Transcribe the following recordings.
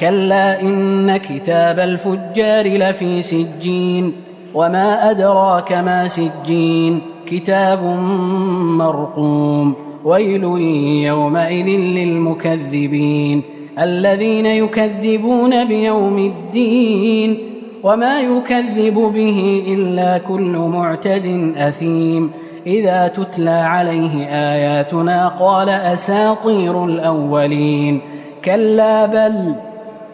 كلا إن كتاب الفجار لفي سجين وما أدراك ما سجين كتاب مرقوم ويل يومئذ للمكذبين الذين يكذبون بيوم الدين وما يكذب به إلا كل معتد أثيم إذا تتلى عليه آياتنا قال أساطير الأولين كلا بل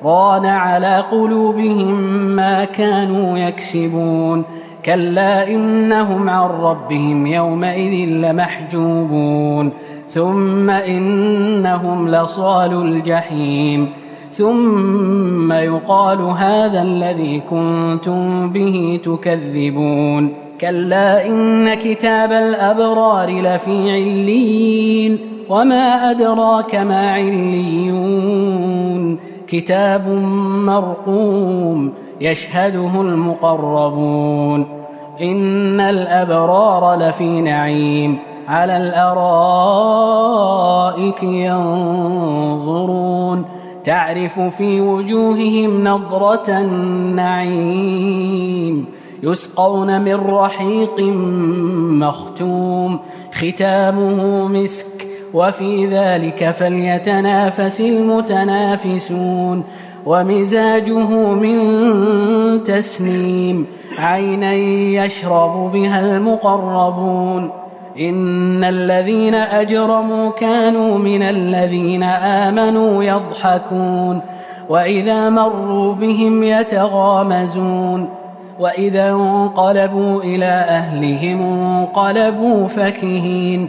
ران على قلوبهم ما كانوا يكسبون. كلا إنهم عن ربهم يومئذ لمحجوبون. ثم إنهم لصال الجحيم. ثم يقال هذا الذي كنتم به تكذبون. كلا إن كتاب الأبرار لفي علين وما أدراك ما عليون. كتاب مرقوم يشهده المقربون إن الأبرار لفي نعيم على الأرائك ينظرون تعرف في وجوههم نضرة النعيم يسقون من رحيق مختوم ختامه مسك وفي ذلك فليتنافس المتنافسون ومزاجه من تسنيم عينا يشرب بها المقربون إن الذين أجرموا كانوا من الذين آمنوا يضحكون وإذا مروا بهم يتغامزون وإذا انقلبوا إلى أهلهم انقلبوا فكهين